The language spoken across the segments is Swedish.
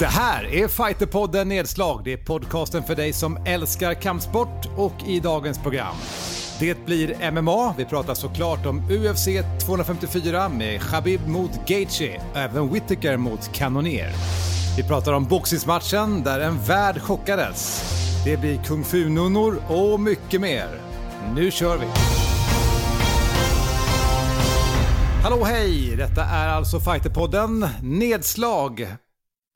Det här är Fighterpodden Nedslag. Det är podcasten för dig som älskar kampsport och i dagens program. Det blir MMA. Vi pratar såklart om UFC 254 med Khabib mot Gaethje, även Whittaker mot Cannonier. Vi pratar om boxningsmatchen där en värld chockades. Det blir kung fu-nunnor och mycket mer. Nu kör vi! Hallå hej! Detta är alltså Fighterpodden Nedslag.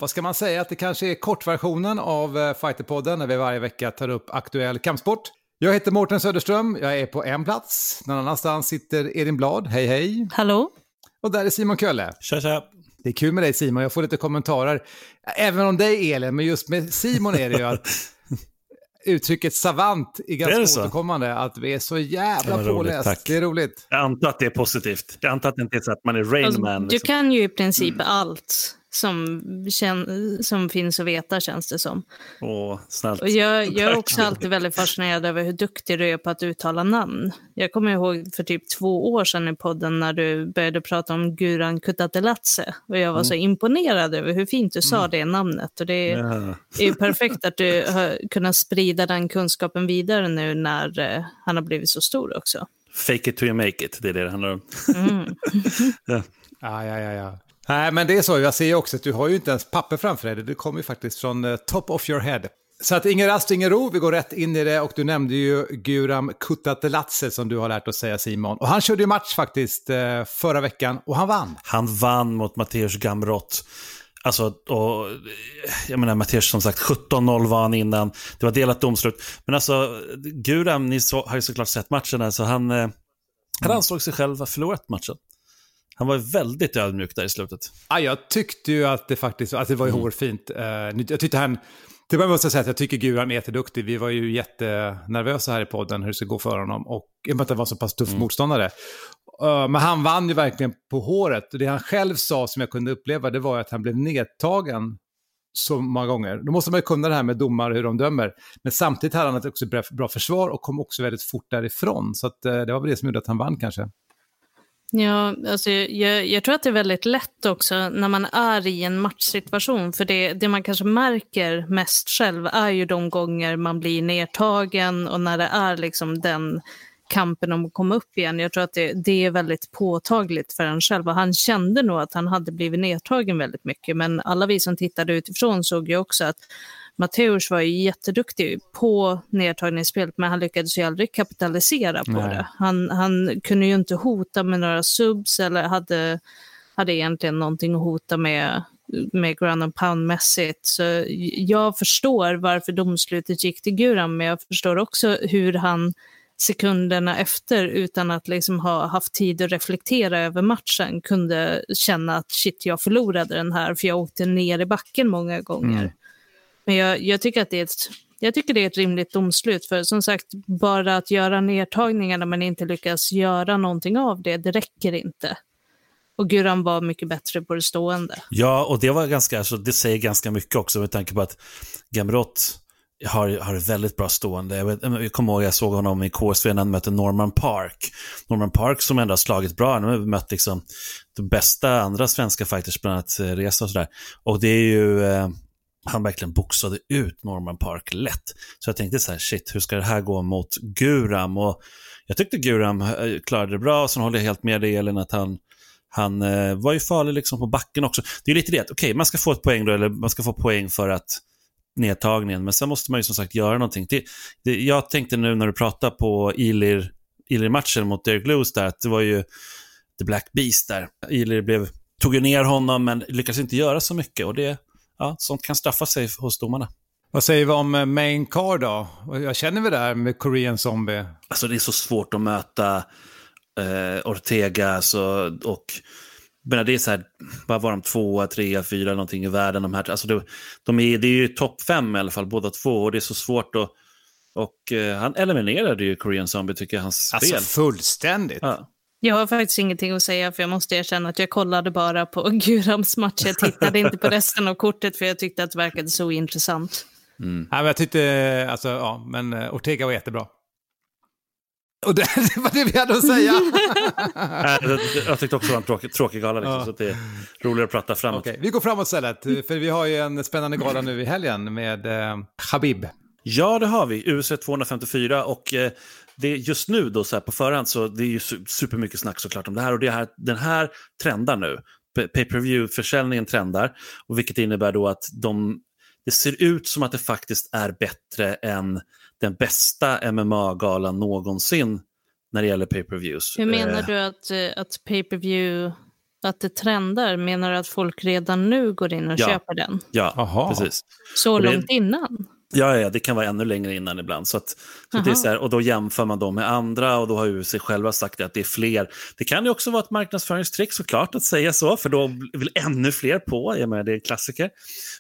Vad ska man säga? Att det kanske är kortversionen av eh, Fighterpodden när vi varje vecka tar upp aktuell kampsport. Jag heter Mårten Söderström, jag är på en plats. Någon annanstans sitter Edin Blad, hej hej. Hallå. Och där är Simon Kölle. Tja tja. Det är kul med dig Simon, jag får lite kommentarer. Även om dig Elin, men just med Simon är det ju att uttrycket savant är ganska är återkommande. Att vi är så jävla ja, påläst. Det är roligt. Jag antar att det är positivt. Jag antar att det inte är så att man är Rain alltså, Man. Liksom. Du kan ju i princip mm. allt som, som finns att veta känns det som. Åh, snällt. Och jag, jag är också alltid väldigt fascinerad över hur duktig du är på att uttala namn. Jag kommer ihåg för typ två år sedan i podden när du började prata om Guran Kutatelatse. Och jag var mm. så imponerad över hur fint du sa mm. det namnet. Och det är, ja. är ju perfekt att du har kunnat sprida den kunskapen vidare nu när uh, han har blivit så stor också. Fake it till you make it, det är det det handlar om. Mm. ja. Ja, ja, ja, Nej, men det är så. Jag ser också att du har ju inte ens papper framför dig. Det kommer ju faktiskt från uh, top of your head. Så att ingen rast, ingen ro. Vi går rätt in i det och du nämnde ju Guram Kutatelatse som du har lärt oss säga Simon. Och han körde ju match faktiskt uh, förra veckan och han vann. Han vann mot Matteus Gamrot. Alltså, och, jag menar Matteus som sagt 17-0 var han innan. Det var delat domslut. Men alltså, Guram, ni så, har ju såklart sett matchen, här, så han, eh, han ansåg sig själv ha förlorat matchen. Han var väldigt ödmjuk där i slutet. Ja, jag tyckte ju att det faktiskt att det var ju mm. hårfint. Uh, jag tyckte han... Till början måste jag säga att jag tycker Guran är jätteduktig. Vi var ju jättenervösa här i podden hur det ska gå för honom. Och i och med att det var så pass tuff mm. motståndare. Uh, men han vann ju verkligen på håret. Och det han själv sa som jag kunde uppleva det var att han blev nedtagen så många gånger. Då måste man ju kunna det här med domare, hur de dömer. Men samtidigt hade han ett också bra försvar och kom också väldigt fort därifrån. Så att, uh, det var väl det som gjorde att han vann kanske. Ja, alltså jag, jag, tror att det är väldigt lätt också när man är i en matchsituation. För det, det man kanske märker mest själv är ju de gånger man blir nedtagen och när det är liksom den kampen om att komma upp igen. Jag tror att det, det är väldigt påtagligt för en själv. Och han kände nog att han hade blivit nedtagen väldigt mycket. Men alla vi som tittade utifrån såg ju också att Matteus var ju jätteduktig på nedtagningsspelet, men han lyckades ju aldrig kapitalisera på Nej. det. Han, han kunde ju inte hota med några subs eller hade, hade egentligen någonting att hota med med ground and pound-mässigt. Så jag förstår varför domslutet gick till Guram, men jag förstår också hur han sekunderna efter, utan att liksom ha haft tid att reflektera över matchen, kunde känna att shit, jag förlorade den här, för jag åkte ner i backen många gånger. Mm. Men jag, jag, tycker att det är ett, jag tycker det är ett rimligt domslut. För som sagt, bara att göra nedtagningar när man inte lyckas göra någonting av det, det räcker inte. Och Guran var mycket bättre på det stående. Ja, och det var ganska, alltså, det säger ganska mycket också med tanke på att Gamrot har, har väldigt bra stående. Jag, vet, jag kommer ihåg jag såg honom i KSV när han mötte Norman Park. Norman Park som ändå har slagit bra, han har mött liksom de bästa andra svenska fighters, bland annat eh, Reza Resa och sådär. Och det är ju, eh, han verkligen boxade ut Norman Park lätt. Så jag tänkte så här, shit, hur ska det här gå mot Guram? Och jag tyckte Guram eh, klarade det bra, och sen håller jag helt med dig Elin att han, han eh, var ju farlig liksom på backen också. Det är lite det, okej, okay, man ska få ett poäng då, eller man ska få poäng för att nedtagningen, men sen måste man ju som sagt göra någonting. Det, det, jag tänkte nu när du pratade på Ilir, Ilir-matchen mot Derek Lewis där, att det var ju The Black Beast där. Ilir blev, tog ju ner honom, men lyckades inte göra så mycket och det ja, sånt kan straffa sig hos domarna. Vad säger vi om eh, main car då? Jag känner vi där med Korean Zombie? Alltså det är så svårt att möta eh, Ortega alltså, och men det är så här, vad var de, tvåa, trea, fyra någonting i världen. De här, alltså det, de är, det är ju topp fem i alla fall, båda två. Och det är så svårt att... Och eh, han eliminerade ju Korean Zombie, tycker jag, hans alltså, spel. Alltså fullständigt. Ja. Jag har faktiskt ingenting att säga för jag måste erkänna att jag kollade bara på Gurams match. Jag tittade inte på resten av kortet för jag tyckte att det verkade så intressant. Mm. Ja, men jag tyckte, alltså, ja, men eh, Ortega var jättebra. Och det, det var det vi hade att säga. jag, tyckte också det var en tråkig, tråkig gala, liksom, ja. så det är roligare att prata framåt. Okay, vi går framåt istället, för vi har ju en spännande gala nu i helgen med eh, Habib. Ja, det har vi. UFC 254 och eh, det är just nu då så här på förhand så det är ju supermycket snack såklart om det här och det här, den här trendar nu. Pay-per-view-försäljningen trendar och vilket innebär då att de, det ser ut som att det faktiskt är bättre än den bästa MMA-galan någonsin när det gäller pay-per-views. Hur menar eh. du att, eh, att pay-per-view att det trendar? Menar du att folk redan nu går in och ja. köper den? Ja, Aha. precis. Så det, långt innan? Ja, ja, det kan vara ännu längre innan ibland. Så, att, så det är så här, och då jämför man dem med andra och då har UFC själva sagt att det är fler. Det kan ju också vara ett marknadsföringstrick såklart att säga så, för då vill ännu fler på. Jag menar, det är en klassiker.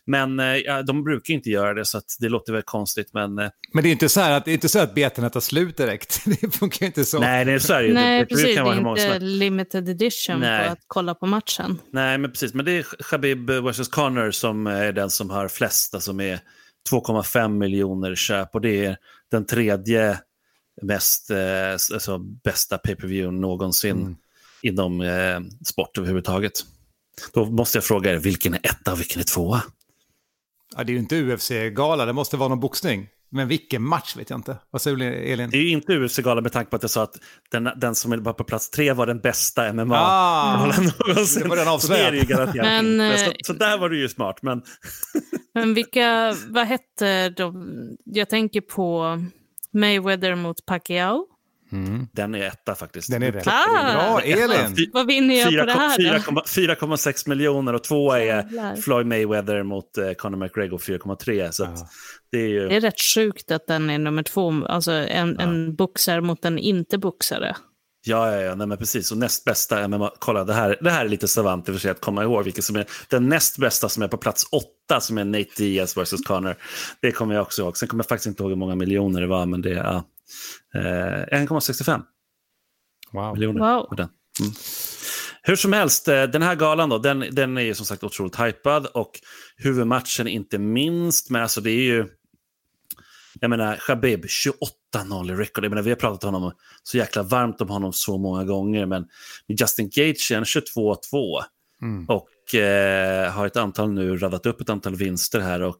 Men eh, ja, de brukar inte göra det, så det låter väl konstigt. Men, eh, men det är inte så här att, det är inte så att betorna tar slut direkt. det funkar inte så. Nej, det är så här, Nej, det, precis. Det, det är inte limited edition Nej. för att kolla på matchen. Nej, men precis. Men det är Khabib vs. Connor som är den som har flest, alltså med 2,5 miljoner köp och det är den tredje mest, eh, alltså bästa pay-per-view någonsin mm. inom eh, sport överhuvudtaget. Då måste jag fråga er, vilken är etta och vilken är tvåa? Ja, det är ju inte UFC-gala, det måste vara någon boxning. Men vilken match vet jag inte. Vad säger du Elin? Det är ju inte UFC-gala med tanke på att jag sa att den, den som var på plats tre var den bästa MMA. Ah, någonsin. Det var den avslöjad. Men, så, så där var du ju smart. Men, men vilka, vad hette de? Jag tänker på Mayweather mot Pacquiao. Mm. Den är etta faktiskt. Den är det. Ah, Bra, Elin! Vad vinner jag 4, på det här 4,6 miljoner och tvåa är Floyd Mayweather mot uh, Conor McGregor 4,3. Så ah. det, är ju... det är rätt sjukt att den är nummer två, alltså en, ah. en boxare mot en inte-boxare. Ja, ja, ja nej, men precis. Och näst bästa MMA, kolla det här, det här är lite savant i för sig att komma ihåg vilket som är den näst bästa som är på plats åtta som är Nate Diaz vs. Connor. Det kommer jag också ihåg. Sen kommer jag faktiskt inte ihåg hur många miljoner det var, men det är ja, eh, 1,65 wow. miljoner. Wow. Den. Mm. Hur som helst, eh, den här galan då, den, den är ju som sagt otroligt hypad och huvudmatchen inte minst, men alltså det är ju jag menar, Khabib, 28-0 i record. Jag menar, vi har pratat om honom så jäkla varmt om honom så många gånger, men Justin är 22-2. Mm. Och eh, har ett antal nu radat upp ett antal vinster här och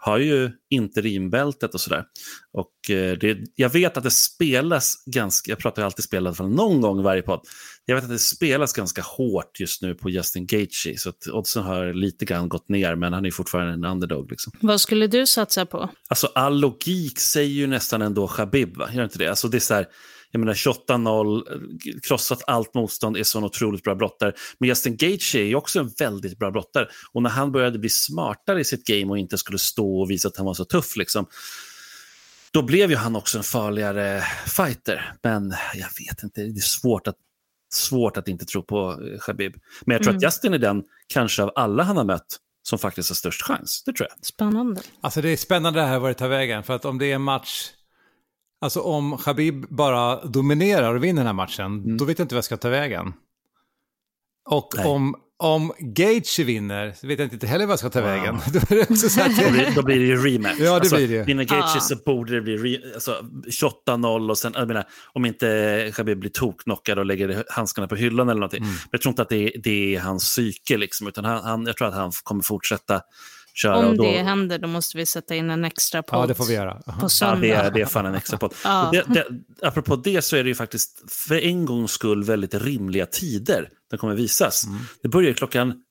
har ju interimbältet och sådär. Och eh, det, jag vet att det spelas ganska, jag pratar ju alltid spel i alla fall någon gång i varje podd. Jag vet att det spelas ganska hårt just nu på Justin Gaethje, så att oddsen har lite grann gått ner, men han är fortfarande en underdog. Liksom. Vad skulle du satsa på? Alltså all logik säger ju nästan ändå Khabib, va? gör inte det? Alltså det är så här, jag menar 28-0, krossat allt motstånd, är så en otroligt bra brottare. Men Justin Gaethje är också en väldigt bra brottare. Och när han började bli smartare i sitt game och inte skulle stå och visa att han var så tuff, liksom, då blev ju han också en farligare fighter. Men jag vet inte, det är svårt att, svårt att inte tro på Khabib. Men jag tror mm. att Justin är den, kanske av alla han har mött, som faktiskt har störst chans. Det tror jag. Spännande. Alltså det är spännande det här var det tar vägen. För att om det är en match Alltså om Khabib bara dominerar och vinner den här matchen, mm. då vet jag inte vad jag ska ta vägen. Och om, om Gage vinner, så vet jag inte heller vad jag ska ta wow. vägen. då, är det också så att då, blir, då blir det ju rematch. Ja, det alltså, blir det. Vinner Gage ah. så borde det bli re, alltså, 28-0 och sen, jag menar, om inte Khabib blir toknockad och lägger handskarna på hyllan eller någonting. Mm. Men jag tror inte att det är, det är hans psyke, liksom, utan han, han, jag tror att han kommer fortsätta köra. Om då... det händer då måste vi sätta in en extra podd. Ja, det får vi göra. På söndag. Ja, det är, det är fan en extra podd. ja. det, det, apropå det så är det ju faktiskt för en gångs skull väldigt rimliga tider den kommer visas. Mm. Det börjar klockan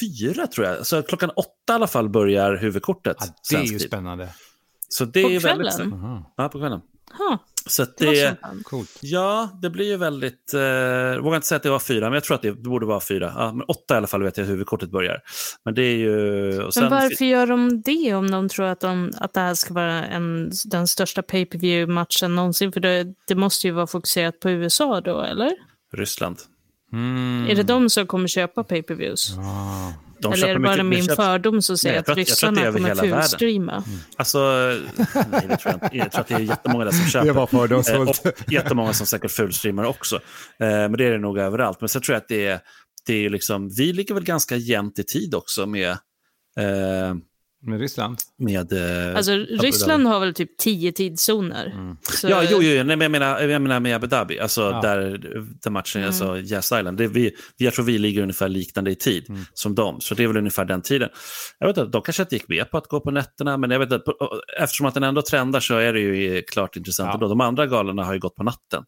fyra tror jag. Så klockan åtta i alla fall börjar huvudkortet. Ja, det är ju spännande. Så det på är kvällen? väldigt... Ja, på kvällen. Huh. Så det, det Coolt. Ja, det blir ju väldigt... Eh, jag vågar inte säga att det var fyra, men jag tror att det borde vara fyra. Ja, men åtta i alla fall vet jag huvudkortet börjar. Men det är ju... Men varför gör de det om de tror att, de, att det här ska vara en, den största pay per view matchen någonsin? För det, det måste ju vara fokuserat på USA då, eller? Ryssland. Mm. Är det de som kommer köpa pay per views Ah. De Eller är det bara mycket, min köpt... fördom som säger nej, att ryssarna kommer fulstreama? Mm. Alltså, nej, det tror jag inte. Jag tror att det är jättemånga där som köper. Det var fördomsfullt. Eh, och jättemånga som säkert fulstreamar också. Eh, men det är det nog överallt. Men så tror jag att det är, det är liksom, vi ligger väl ganska jämnt i tid också med, eh, Med Ryssland? Med, eh, Alltså Ryssland har väl typ tio tidszoner. Mm. Så- Ja, jo, jo, nej, men jag menar, jag menar med Abu Dhabi, alltså Ja. där, där matchen, Mm. alltså Jazz Island. Det, vi, jag tror vi ligger ungefär liknande i tid Mm. som dem, så det är väl ungefär den tiden. Jag vet inte, de kanske inte gick med på att gå på nätterna, men jag vet inte, eftersom att den ändå trendar så är det ju klart intressant. Ja. ändå. De andra galorna har ju gått på natten.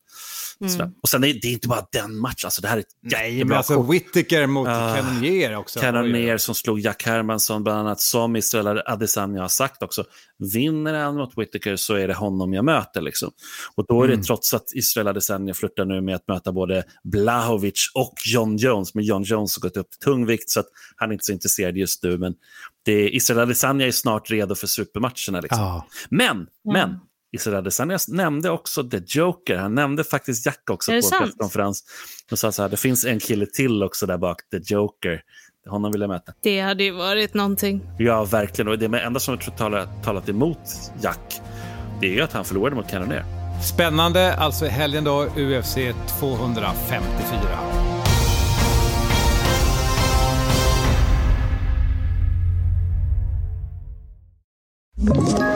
Mm. Och sen är det är inte bara den matchen, alltså det här är ett Nej, men alltså kort. Whittaker mot Ah, Cannonier också. Cannonier som slog Jack Hermansson, bland annat som Israel Adesanya har sagt också. Vinner han mot Whittaker så är det honom jag möter. Liksom. Och då är det Mm. trots att Israel Adesanya flörtar nu med att möta både Blahovic och John Jones. Men John Jones har gått upp till tungvikt så att han är inte så intresserad just nu. Men det Israel Adesanya är snart redo för supermatcherna. Liksom. Ja. Men, men, Israel Adesanya nämnde också The Joker. Han nämnde faktiskt Jack också på sant? presskonferens. Och sa så här, det finns en kille till också där bak, The Joker. Honom vill jag möta. Det hade ju varit någonting. Ja, verkligen. Och det enda som jag tror talat, talat emot Jack, det är ju att han förlorade mot Cannonier. Spännande, alltså i helgen då, UFC 254. Ett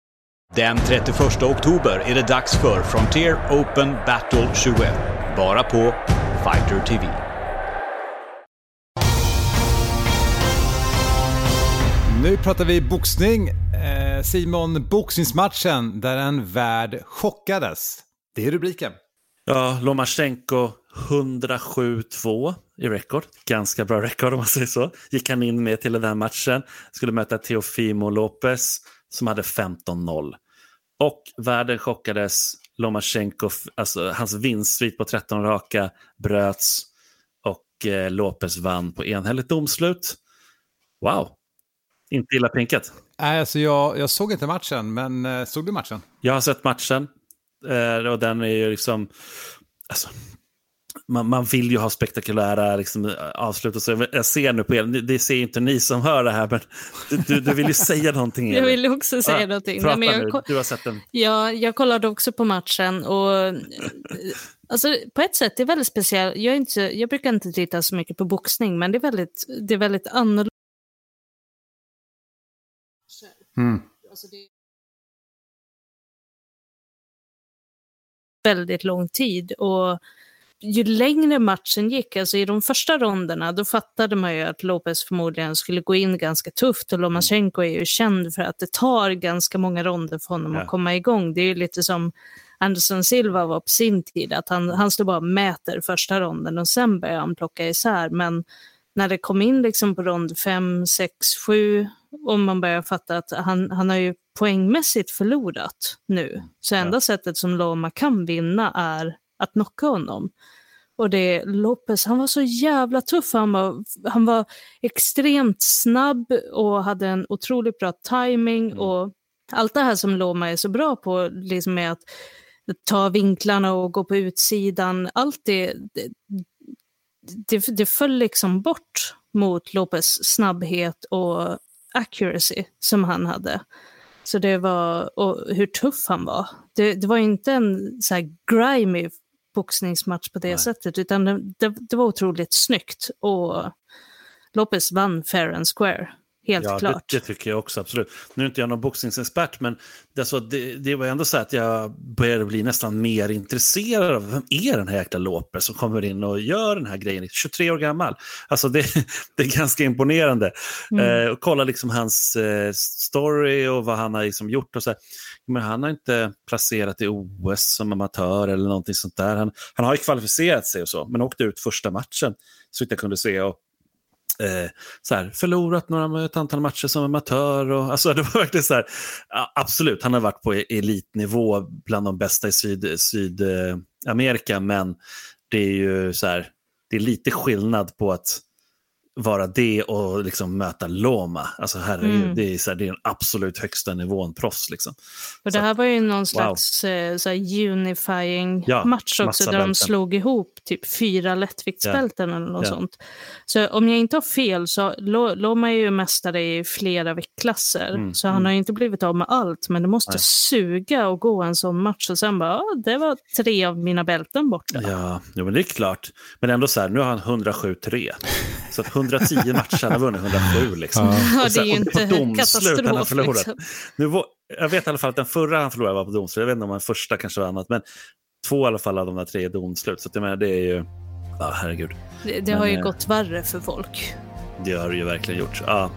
Den 31 oktober är det dags för Frontier Open Battle 21. Bara på Fighter TV. Nu pratar vi boxning. Eh, Simon, boxningsmatchen där en värld chockades. Det är rubriken. Ja, Lomachenko 107-2 i rekord. Ganska bra rekord om man säger så. Gick han in med till den här matchen. Skulle möta Teofimo Lopez som hade 15-0. Och världen chockades. Lomachenko, alltså hans vinstsvit på 13 raka bröts och eh, Lopez vann på enhälligt domslut. Wow, inte illa pinkat. Nej, alltså jag, jag såg inte matchen, men eh, såg du matchen? Jag har sett matchen eh, och den är ju liksom... Alltså, man, man vill ju ha spektakulära liksom, avslut. Och så. Jag- Jag ser nu på er, det ser inte ni som hör det här, men du, du, vill ju säga någonting. Jag vill också säga Ja, någonting. Prata Nej, men jag, nu, du har sett den. ja, jag kollade också på matchen och alltså, på ett sätt, det är väldigt speciellt. Jag, inte, jag brukar inte titta så mycket på boxning, men det är väldigt, det är väldigt annorlunda. Alltså, det väldigt lång tid. Och ju längre matchen gick, alltså i de första ronderna, då fattade man ju att Lopez förmodligen skulle gå in ganska tufft och Lomachenko är ju känd för att det tar ganska många ronder för honom Ja. att komma igång. Det är ju lite som Anderson Silva var på sin tid, att han, han stod bara och mäter första ronden och sen börjar han plocka isär. Men när det kom in liksom på rond 5, 6, 7 och man börjar fatta att han, han har ju poängmässigt förlorat nu. Så enda sättet som Loma kan vinna är att knocka honom. Och det Lopez, han var så jävla tuff. Han var, han var extremt snabb och hade en otroligt bra timing och allt det här som Loma är så bra på, liksom med att ta vinklarna och gå på utsidan, allt det, det, det, det föll liksom bort mot Lopez snabbhet och accuracy som han hade. Så det var, och hur tuff han var. Det, det var inte en så här grimy boxningsmatch på det Nej. sättet, utan det, det, det var otroligt snyggt. Och Lopez vann fair and square, helt Ja, det, klart. det tycker jag också, absolut. Nu är inte jag någon boxningsexpert, men det, det, det var ändå så att jag började bli nästan mer intresserad av vem är den här jäkla Lopez som kommer in och gör den här grejen. 23 år gammal. Alltså det, det är ganska imponerande. Mm. Eh, och kolla liksom hans eh, story och vad han har liksom gjort. Och så här. Men han har inte placerat i OS som amatör eller någonting sånt där. Han, han har ju kvalificerat sig och så, men åkte ut första matchen, så jag kunde se. Och, eh, så här, förlorat några, ett antal matcher som amatör. Och, alltså, det var verkligen så här, absolut, han har varit på e- elitnivå bland de bästa i Sydamerika, syd, eh, men det är ju så här, det är lite skillnad på att vara det och liksom möta Loma. Alltså herregud, Mm. det, är så här, det är den absolut högsta nivån proffs. Liksom. Och Så det här var ju någon slags eh, så unifying Ja, match också, där de bälten. slog ihop typ fyra lättviktsbälten eller något Ja. sånt. Så om jag inte har fel så Lo- Loma är ju mästare i flera viktklasser, Mm, så han mm. har ju inte blivit av med allt, men det måste Nej. suga och gå en sån match och sen bara, ja, det var tre av mina bälten borta. Ja, jo, men det är klart. Men ändå så här, nu har han 107-3. Så att 110 matcher, han har vunnit 107 liksom. Ja. Ja, Och sen- det är ju och på inte domslut han har katastrof. förlorat. Liksom. Nu, var- jag vet i alla fall att den förra han förlorade var på domslut. Jag vet inte om den första kanske var annat. Men två i alla fall av de där tre är domslut. Så att jag menar, det är ju... Ja, herregud. Det, det Men, har ju eh, gått värre för folk. Det har det ju verkligen gjort. Ja,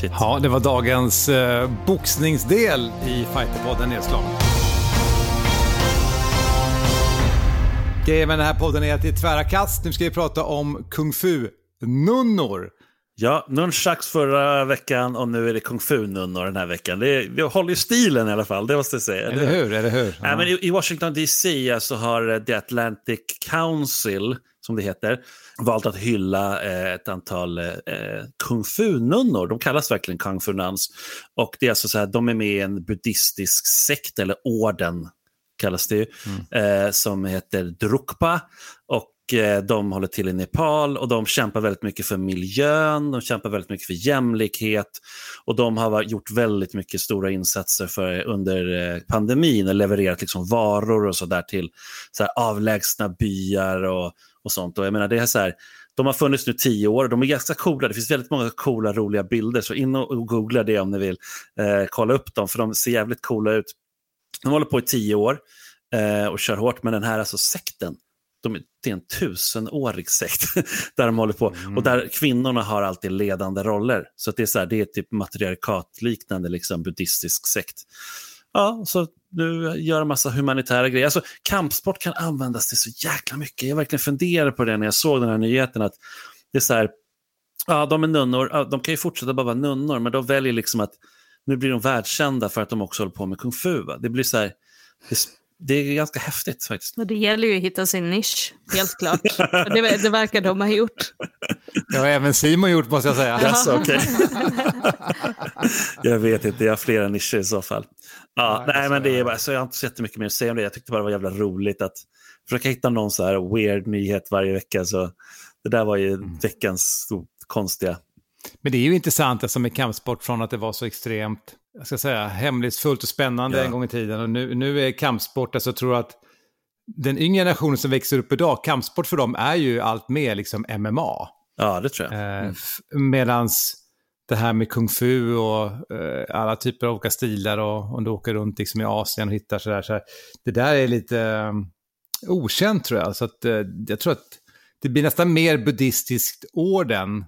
shit. Ja, det var dagens eh, boxningsdel i Fighterpodden nedslagen. Grejen med den här podden är att det är tvära kast. Nu ska vi prata om kung fu-nunnor. Ja, nunchucks förra veckan och nu är det kung fu-nunnor den här veckan. Det, är, det håller ju stilen i alla fall, det måste jag säga. Eller hur? Eller hur? Nej, men i, Washington DC så har eh, The Atlantic Council, som det heter, valt att hylla eh, ett antal eh, kung fu-nunnor. De kallas verkligen kung fu nuns. Och det är alltså så här, de är med i en buddhistisk sekt, eller orden kallas det ju, eh, som heter Drukpa. Och eh, Eh, de håller till i Nepal och de kämpar väldigt mycket för miljön, de kämpar väldigt mycket för jämlikhet och de har gjort väldigt mycket stora insatser för, under eh, pandemin och levererat liksom varor och sådär till så här, avlägsna byar och, och sånt. Och jag menar, det är så här, de har funnits nu tio år och de är ganska coola. Det finns väldigt många coola, roliga bilder. Så in och, och googla det om ni vill eh, kolla upp dem, för de ser jävligt coola ut. De håller på i tio år eh, och kör hårt, men den här alltså sekten, de, det är en tusenårig sekt där de håller på. Och där kvinnorna har alltid ledande roller. Så att det är så här, det är typ matriarkatliknande liksom, buddhistisk sekt. Ja, så nu gör de massa humanitära grejer. Alltså, kampsport kan användas till så jäkla mycket. Jag verkligen funderade på det när jag såg den här nyheten. att det är så här, ja, de är nunnor, ja, de kan ju fortsätta bara vara nunnor, men de väljer liksom att nu blir de världskända för att de också håller på med kung fu. Va? Det blir så här, det, det är ganska häftigt faktiskt. Och det gäller ju att hitta sin nisch, helt klart. Det, det verkar de ha gjort. Det har även Simon gjort måste jag säga. Alltså, okej. jag vet inte, jag har flera nischer i så fall. Ja, Nej, nej, men det är bara, så jag har inte så jättemycket mer att säga om det. Jag tyckte bara det var jävla roligt att försöka hitta någon så här weird nyhet varje vecka. Så det där var ju Mm. veckans stort konstiga. Men det är ju intressant alltså, med kampsport från att det var så extremt jag ska säga, hemlighetsfullt och spännande Ja. en gång i tiden. Och nu, nu är kampsport, alltså jag tror att den yngre generationen som växer upp idag, kampsport för dem är ju allt mer liksom MMA. Ja, det tror jag. Eh, Mm. medans det här med kung fu och eh, alla typer av olika stilar och om du åker runt liksom i Asien och hittar sådär. Så det där är lite eh, okänt tror jag. Så att, jag tror att det blir nästan mer buddhistiskt orden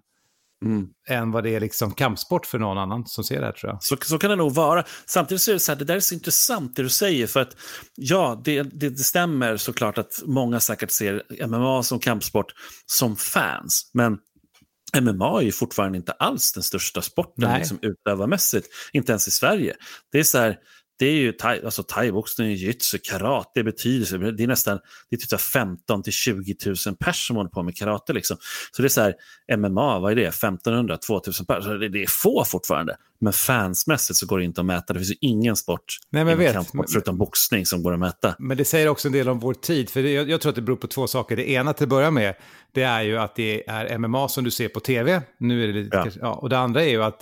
Mm. än vad det är liksom kampsport för någon annan som ser det här tror jag. Så, så kan det nog vara. Samtidigt så är det så här, det där är så intressant det du säger. För att ja, det, det, det stämmer såklart att många säkert ser MMA som kampsport som fans. Men MMA är ju fortfarande inte alls den största sporten Nej. liksom, utövarmässigt. Inte ens i Sverige. Det är så här, det är ju thai, alltså thaiboxning, jujutsu, karate, det betyder. Det är nästan det är typ så här 15 till 20 000 personer som håller på med karate. Liksom. Så det är så här, MMA, vad är det? 1500, 2000 personer. Det, det är få fortfarande. Men fansmässigt så går det inte att mäta. Det finns ju ingen sport Nej, men vet. kampsport förutom boxning som går att mäta. Men det säger också en del om vår tid, för det, jag, jag tror att det beror på två saker. Det ena till att börja med, det är ju att det är MMA som du ser på tv. Nu är det lite, ja. Ja, och det andra är ju att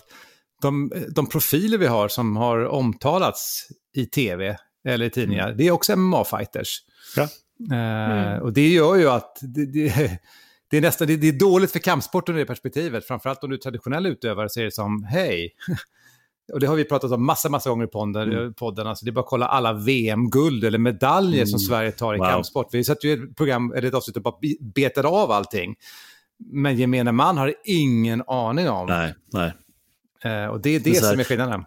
de, de profiler vi har som har omtalats i tv eller i tidningar, det är också MMA-fighters. Ja. Eh, Och det gör ju att det, det, det är nästan det, det är dåligt för kampsporten i det perspektivet. Framförallt om du är traditionell utövare så är det som, hej, och det har vi pratat om massa, massa gånger i podden. Mm. podden alltså det är bara att kolla alla VM-guld eller medaljer som Mm. Sverige tar i Wow. kampsport. Vi satt ju ett program, eller ett avsnitt och bara be- betade av allting. Men gemene man har ingen aning om. Nej, nej. Eh, och det är det Det är så här- som är skillnaden.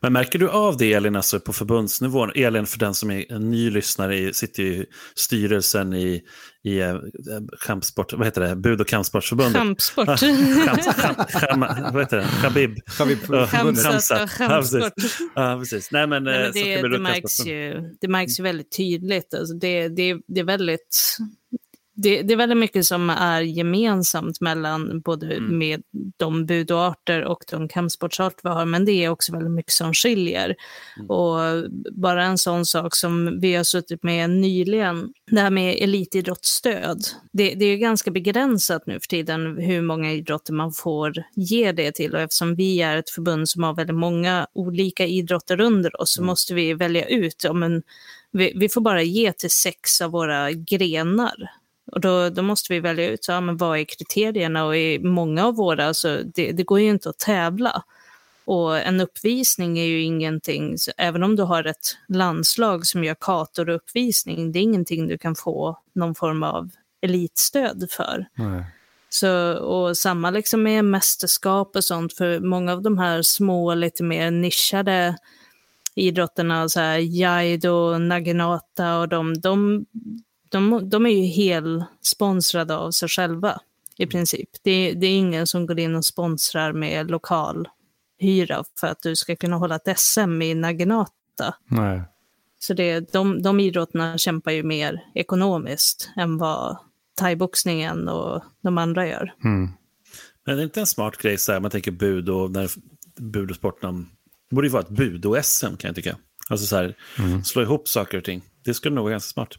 Men märker du av det Elin, alltså på förbundsnivån? Elin, för den som är en ny lyssnare, sitter i styrelsen i, i eh, kampsport, vad heter det, Bud och kampsportsförbundet. Kampsport. Cham, vad heter det? Khabib. Har vi Ja, förbundet? Hamsat och Ja, precis. kampsport. Ja, precis. Nej, men, Nej, eh, men så det, det, och märks ju, det märks ju väldigt tydligt. Alltså det, det, det är väldigt... det, det, är väldigt mycket som är gemensamt mellan både mm. med de budoarter och de kampsportsarter vi har, men det är också väldigt mycket som skiljer. Mm. Och bara en sån sak som vi har suttit med nyligen, det här med elitidrottsstöd. Det, det är ganska begränsat nu för tiden hur många idrotter man får ge det till och eftersom vi är ett förbund som har väldigt många olika idrotter under oss så mm. måste vi välja ut, ja, men vi, vi får bara ge till sex av våra grenar. Och då, då måste vi välja ut, så, ja, men vad är kriterierna? Och i många av våra, alltså, det, det går ju inte att tävla. Och en uppvisning är ju ingenting, även om du har ett landslag som gör kator och uppvisning, det är ingenting du kan få någon form av elitstöd för. Nej. Så, och samma liksom med mästerskap och sånt, för många av de här små, lite mer nischade idrotterna, så här Jaido, Naginata och de, de, de, de är ju helt sponsrade av sig själva i princip. Det, det, är ingen som går in och sponsrar med lokal hyra för att du ska kunna hålla ett SM i Naginata. Nej. Så det, de, de idrotterna kämpar ju mer ekonomiskt än vad thaiboxningen och de andra gör. Mm. Men det är inte en smart grej så här, man tänker bud och när bud och sporterna det borde ju vara ett bud-SM kan jag tycka. Alltså så här, mm. slå ihop saker och ting. Det skulle nog vara ganska smart.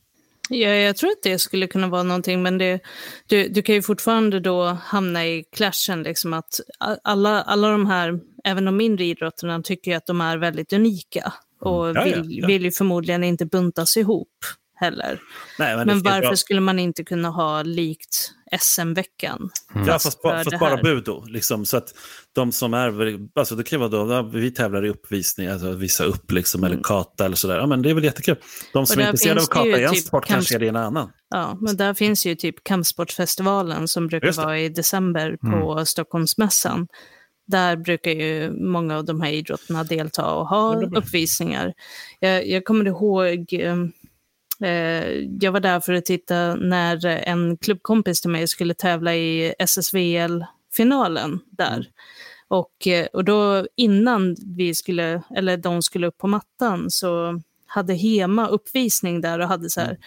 Ja, jag tror att det skulle kunna vara någonting, men det, du, du kan ju fortfarande då hamna i clashen, liksom att alla, alla de här, även de mindre idrotterna, tycker att de är väldigt unika och mm. ja, vill, ja, ja. vill ju förmodligen inte buntas ihop heller. Nej, men, men varför bra. skulle man inte kunna ha likt SM-veckan? Mm. Ja, fast, fast bara budo. Liksom, så att de som är, alltså det kan vara då, vi tävlar i uppvisning, alltså visa upp liksom, mm. eller kata eller sådär. Ja, men det är väl jättekul. De som är intresserade av kata i en typ sport kanske är det en annan. Ja, men där finns ju typ kampsportsfestivalen som brukar vara i december på mm. Stockholmsmässan där brukar ju många av de här idrotterna delta och ha uppvisningar. Jag, jag kommer ihåg ehm, Eh, jag var där för att titta när en klubbkompis till mig skulle tävla i SSVL-finalen där. Mm. Och, eh, och då innan vi skulle, eller de skulle upp på mattan så hade Hema uppvisning där och hade så här mm.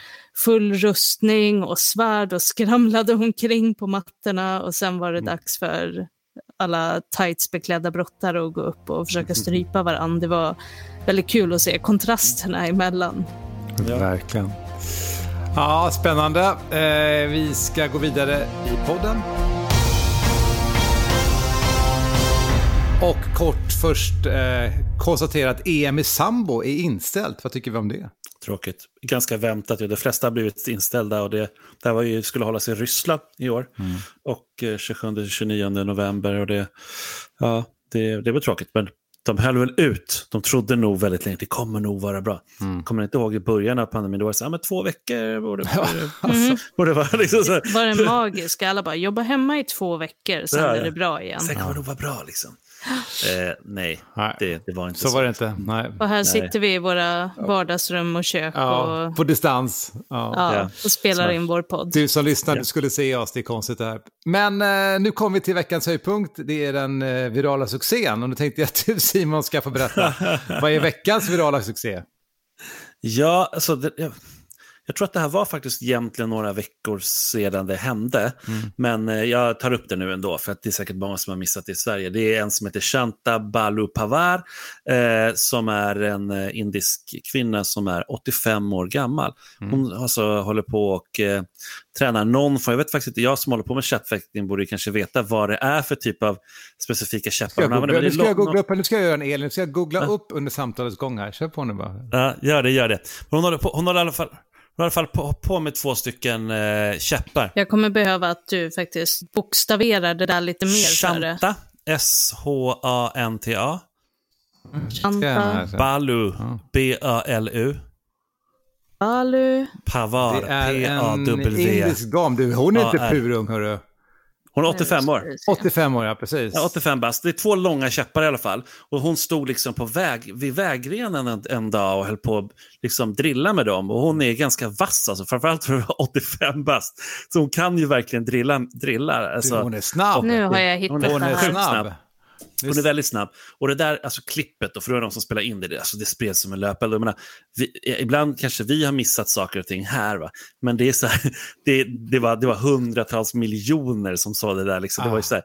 full rustning och svärd och skramlade omkring på mattorna och sen var det mm. dags för alla tightsbeklädda brottare att gå upp och försöka strypa varandra. Det var väldigt kul att se kontrasterna emellan. Ja. Verkligen. Ja, spännande. Eh, vi ska gå vidare i podden. Och kort först eh, konstatera att EM i sambo är inställt. Vad tycker vi om det? Tråkigt. Ganska väntat. De flesta har blivit inställda och det, det var ju, skulle hållas i Ryssland i år. Mm. Och eh, 27-29 november. Och det, ja, det, det var tråkigt. Men de höll väl ut. De trodde nog väldigt länge, det kommer nog vara bra. Mm. Kommer inte ihåg i början av pandemin, då var det så här, men två veckor borde, borde, alltså, mm. borde vara. Liksom så. Var det magiskt? Alla bara, jobba hemma i två veckor, sen är det bra igen. Sen kommer det nog vara bra liksom. Eh, nej, nej. Det, det, var inte så. Så var det inte. Nej. Och här nej. sitter vi i våra vardagsrum och kök. Ja, och, på distans. Ja. ja och spelar Smart. in vår podd. Du som lyssnar, du skulle se oss, det är konstigt det här. Men eh, nu kommer vi till veckans höjdpunkt. Det är den eh, virala succén. Och nu tänkte jag att du Simon ska få berätta. Vad är veckans virala succé? Ja, alltså... Det, jag tror att det här var faktiskt egentligen några veckor sedan det hände. Mm. Men eh, jag tar upp det nu ändå, för att det är säkert många som har missat det i Sverige. Det är en som heter Shanta Balu Pavar, eh, som är en eh, indisk kvinna som är 85 år gammal. Mm. Hon alltså håller på och eh, tränar någon form, jag vet faktiskt inte, jag som håller på med käppfäktning borde kanske veta vad det är för typ av specifika käppar hon använder. Nu ska jag googla upp, nu ska jag göra en Elin, nu ska jag googla ja. upp under samtalets gång här. Kör på nu bara. Ja, gör det, gör det. Hon håller, på, hon håller i alla fall i alla fall på, på med två stycken eh, käppar. Jag kommer behöva att du faktiskt bokstaverar det där lite mer. Shanta, S-H-A-N-T-A. Shanta. Balu, B-A-L-U. Balu. Pavar, P-A-W. Det är en indisk dam, du. Hon är inte purung, hörru. Hon är 85 år. 85 år, ja precis. Ja, 85 bast. Det är två långa käppar i alla fall. Och hon stod liksom på väg, vid vägrenen en, en dag och höll på att liksom drilla med dem. Och hon är ganska vass, alltså, framförallt för att vara 85 bast. Så hon kan ju verkligen drilla. drilla alltså. hon är snabb. Nu har jag hittat hon är, hon är snabb. Hon är väldigt snabb. Och det där alltså klippet, då, för det var de som spelade in det, alltså det spreds som en löpeld. Jag menar, vi, ibland kanske vi har missat saker och ting här, va? men det, är så här, det, det, var, det var hundratals miljoner som sa det där. Liksom. Det var ju så här,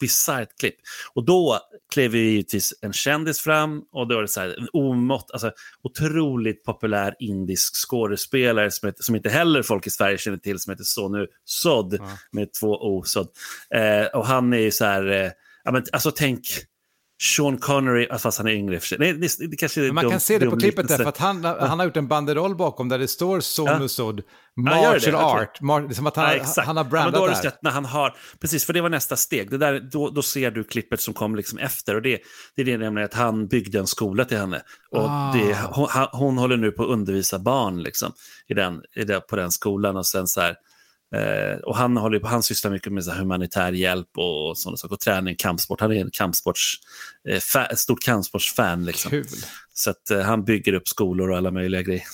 bisarrt klipp. Och då klev ju givetvis en kändis fram och då var det så här, en omått, alltså, otroligt populär indisk skådespelare som, heter, som inte heller folk i Sverige känner till, som heter Sonu Sod, ja. med två O. Sod. Eh, och han är ju så här, eh, ja, men, alltså tänk Sean Connery, fast han är yngre för sig. Nej, det, det kanske är man dum, kan se det på klippet där, för att han, han har gjort en banderoll bakom där det står Sonusod, ja. martial ja, art. Mar som att han, ja, han har brandat ja, då har. Du sett när han har, precis, för det var nästa steg. Det där, då, då ser du klippet som kom liksom efter. Och det, det är det nämligen att han byggde en skola till henne. Och ah. det, hon, hon, håller nu på att undervisa barn liksom, i den, i den, på den skolan. Och sen så här, Eh, och han, håller, han sysslar mycket med så humanitär hjälp och, och sådana saker. Och träning, kampsport. Han är en kampsports, eh, fa, stort kampsportsfan. Liksom. Kul. Så att, eh, han bygger upp skolor och alla möjliga grejer.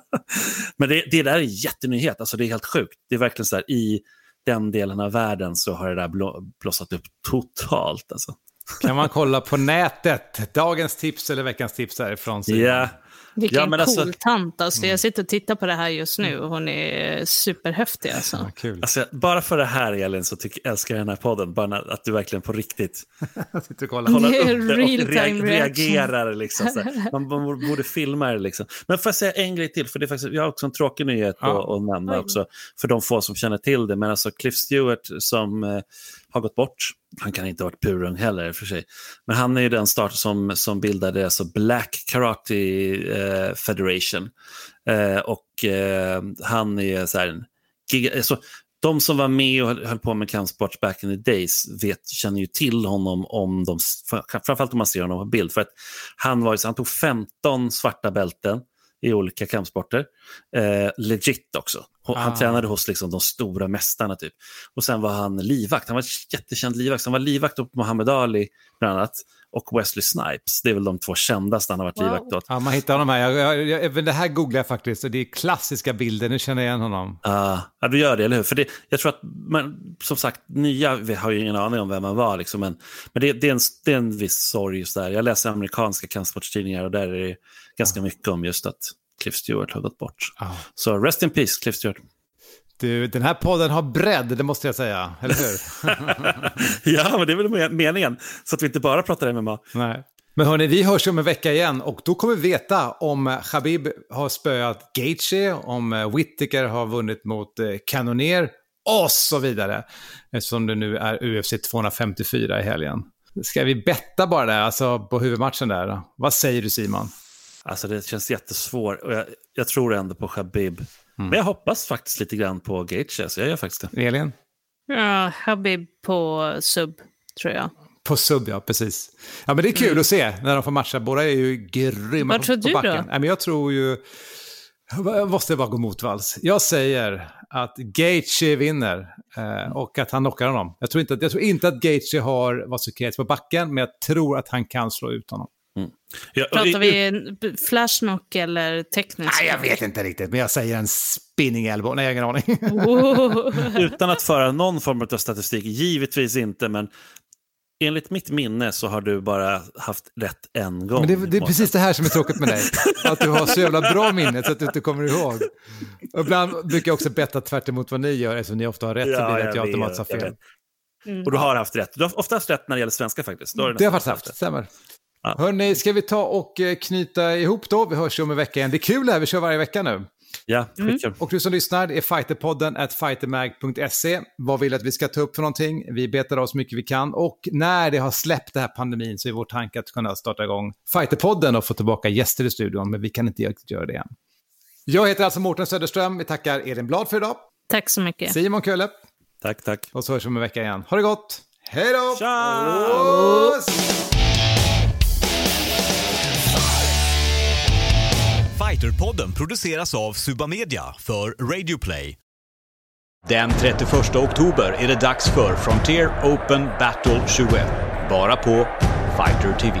Men det, det där är en jättenyhet. Alltså, det är helt sjukt. Det är verkligen så här, i den delen av världen så har det där blå, blossat upp totalt. Alltså. Kan man kolla på nätet? Dagens tips eller veckans tips därifrån. Ja, yeah. Vilken ja, cool alltså, tant. Alltså, mm. Jag sitter och tittar på det här just nu och hon är superhäftig. Alltså. Ja, kul. Alltså, bara för det här, Elin, så tycker, älskar jag den här podden. Bara att du verkligen på riktigt håller upp det och re reagerar. Liksom, man, man, borde filma det. Liksom. Men får jag säga en grej till? För det är faktiskt, jag har också en tråkig nyhet ja. att, att nämna också, för de få som känner till det. Men alltså Cliff Stewart som eh, har gått bort. Han kan inte ha varit purung heller för sig. Men han är ju den start som, som bildade alltså Black Karate eh, Federation. Eh, och eh, han är så här en alltså, de som var med och höll på med kampsport back in the days vet, känner ju till honom, om de, framförallt om man ser honom på bild. För att han, var, han tog 15 svarta bälten i olika kampsporter. Eh, legit också. Han ah. tränade hos liksom, de stora mästarna. Typ. Och sen var han livvakt. Han var jättekänd livvakt. Han var livvakt åt Muhammad Ali bland annat. Och Wesley Snipes. Det är väl de två kändaste han har varit wow. livvakt åt. Ja, man hittar honom här. Jag, jag, jag, det här googlar jag faktiskt. Och det är klassiska bilder. Nu känner jag igen honom. Uh, ja, du gör det, eller hur? För det, jag tror att, man, som sagt, nya vi har ju ingen aning om vem man var. Liksom, men men det, det, är en, det är en viss sorg just där. Jag läser amerikanska kampsportstidningar och där är det ganska mycket om just att Cliff Stewart har gått bort. Oh. Så rest in peace, Cliff Stewart. Du, den här podden har bredd, det måste jag säga, eller hur? ja, men det är väl meningen, så att vi inte bara pratar MMA. Nej. Men hörni, vi hörs om en vecka igen och då kommer vi veta om Khabib har spöat Gaethje, om eh, Whittaker har vunnit mot eh, Cannonier och så vidare. Eftersom det nu är UFC 254 i helgen. Ska vi betta bara där, alltså på huvudmatchen där? Vad säger du Simon? Alltså det känns jättesvårt och jag, jag tror ändå på Khabib. Mm. Men jag hoppas faktiskt lite grann på Gaethje, så jag gör faktiskt det. Elin? Ja, Habib på sub, tror jag. På sub, ja, precis. Ja, men det är kul mm. att se när de får matcha. Båda är ju grymma Vad tror på, du backen. då? Ja, men jag tror ju... Jag måste bara gå motvalls. Jag säger att Gaethje vinner eh, och att han knockar honom. Jag tror inte att, jag tror inte att Gaethje har Vasukets på backen, men jag tror att han kan slå ut honom. Mm. Ja, Pratar vi flashknock eller teknisk? Nej, jag vet inte riktigt, men jag säger en spinning elbow. Nej, jag har ingen aning. Utan att föra någon form av statistik, givetvis inte, men enligt mitt minne så har du bara haft rätt en gång. Men det, det är precis det här som är tråkigt med dig. Att du har så jävla bra minne så att du inte kommer ihåg. Och ibland brukar jag också betta tvärt emot vad ni gör, eftersom ni ofta har rätt ja, så blir det att jag automatiskt har fel. Mm. Och du har haft rätt. Du har ofta haft rätt när det gäller svenska faktiskt. Det har jag faktiskt haft, stämmer. Hörni, ska vi ta och eh, knyta ihop då? Vi hörs ju om en vecka igen. Det är kul det här, vi kör varje vecka nu. Ja, mm. Och du som lyssnar, det är fighterpodden at fightermag.se. Vad vill att vi ska ta upp för någonting? Vi betar av så mycket vi kan. Och när det har släppt den här pandemin så är vår tanke att kunna starta igång Fighterpodden och få tillbaka gäster i studion, men vi kan inte göra det än. Jag heter alltså Mårten Söderström. Vi tackar Elin Blad för idag. Tack så mycket. Simon Kölle. Tack, tack. Och så hörs vi om en vecka igen. Ha det gott! Hej då! Tja! Fighterpodden produceras av Subamedia för Radioplay. Den 31 oktober är det dags för Frontier Open Battle 21. Bara på Fighter TV.